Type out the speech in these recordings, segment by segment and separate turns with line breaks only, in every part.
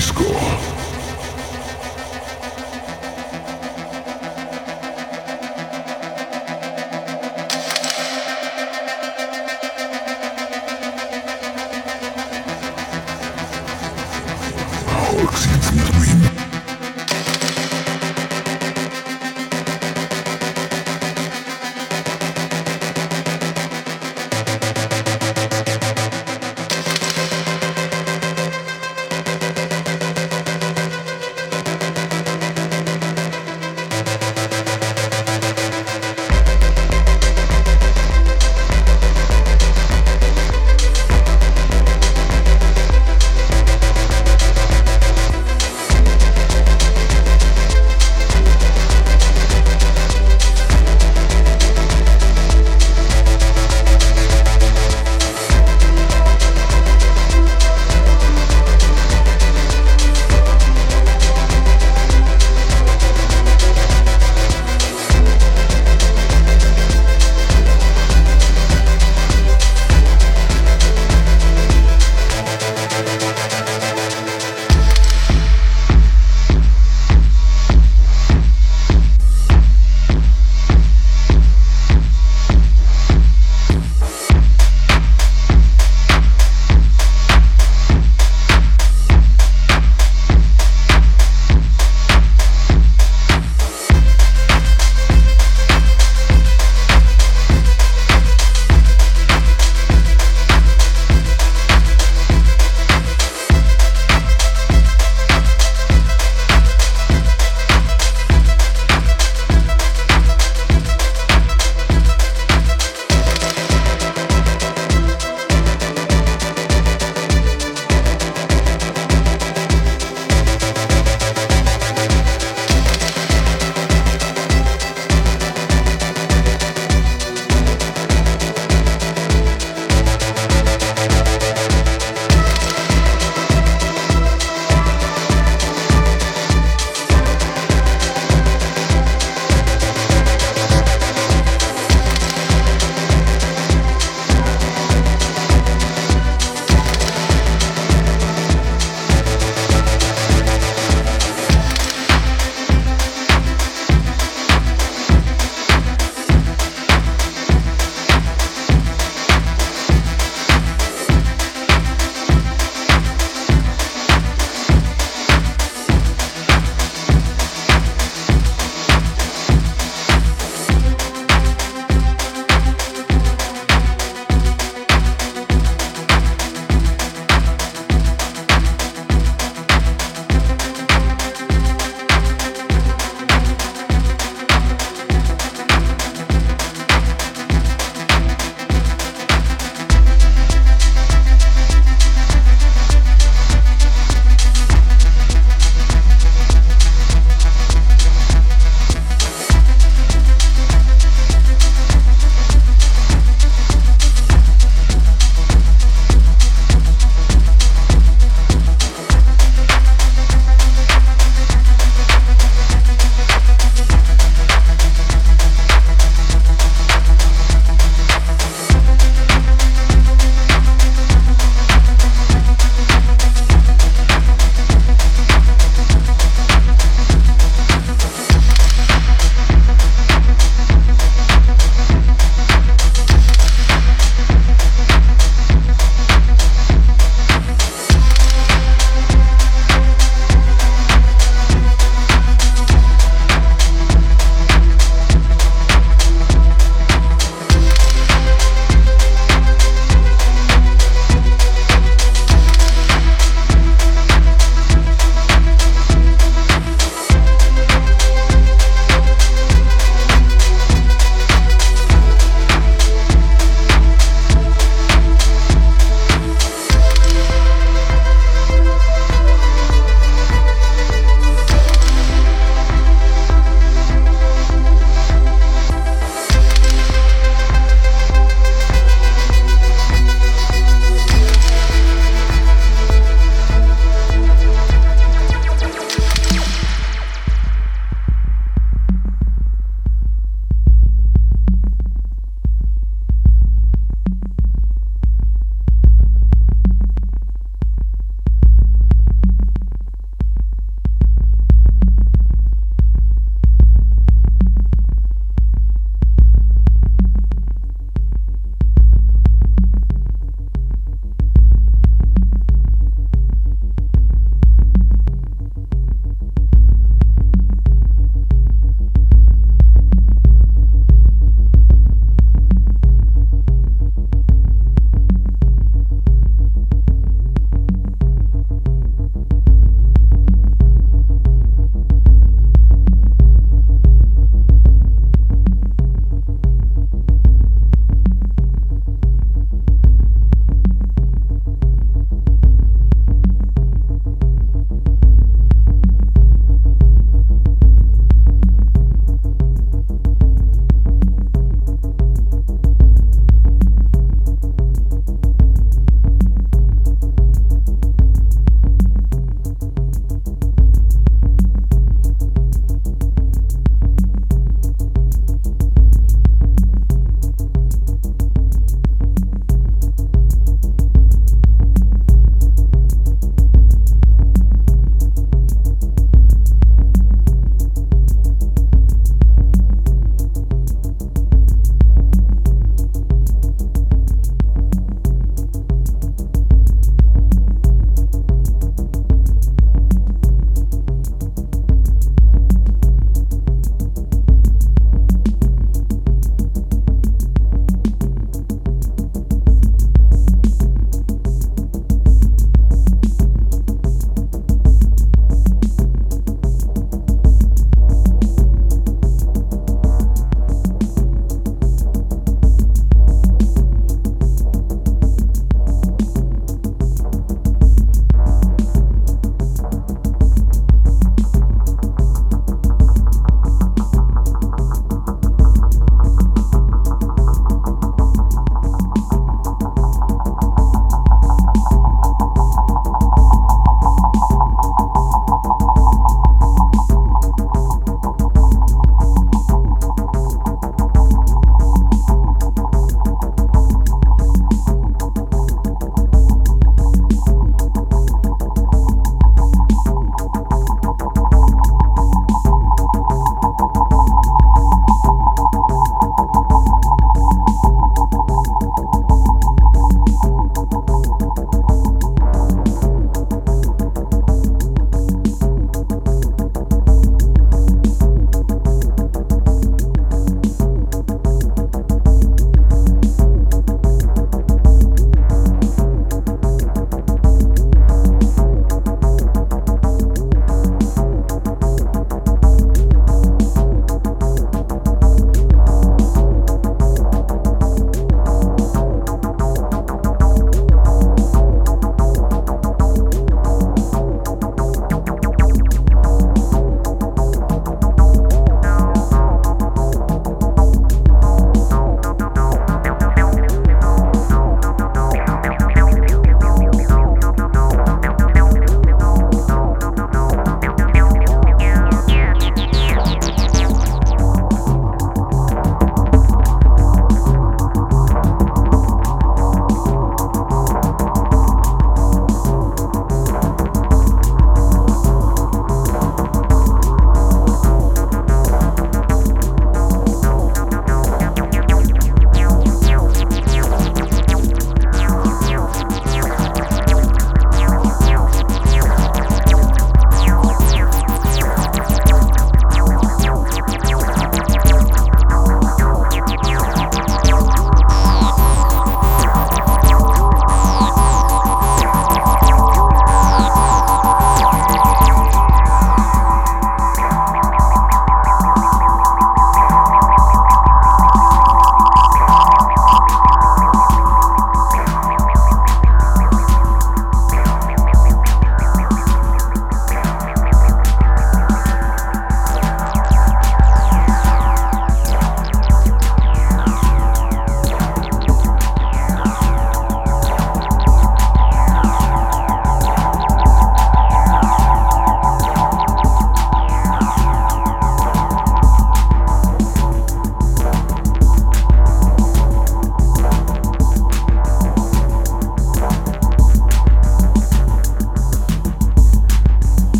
score.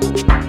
Thank you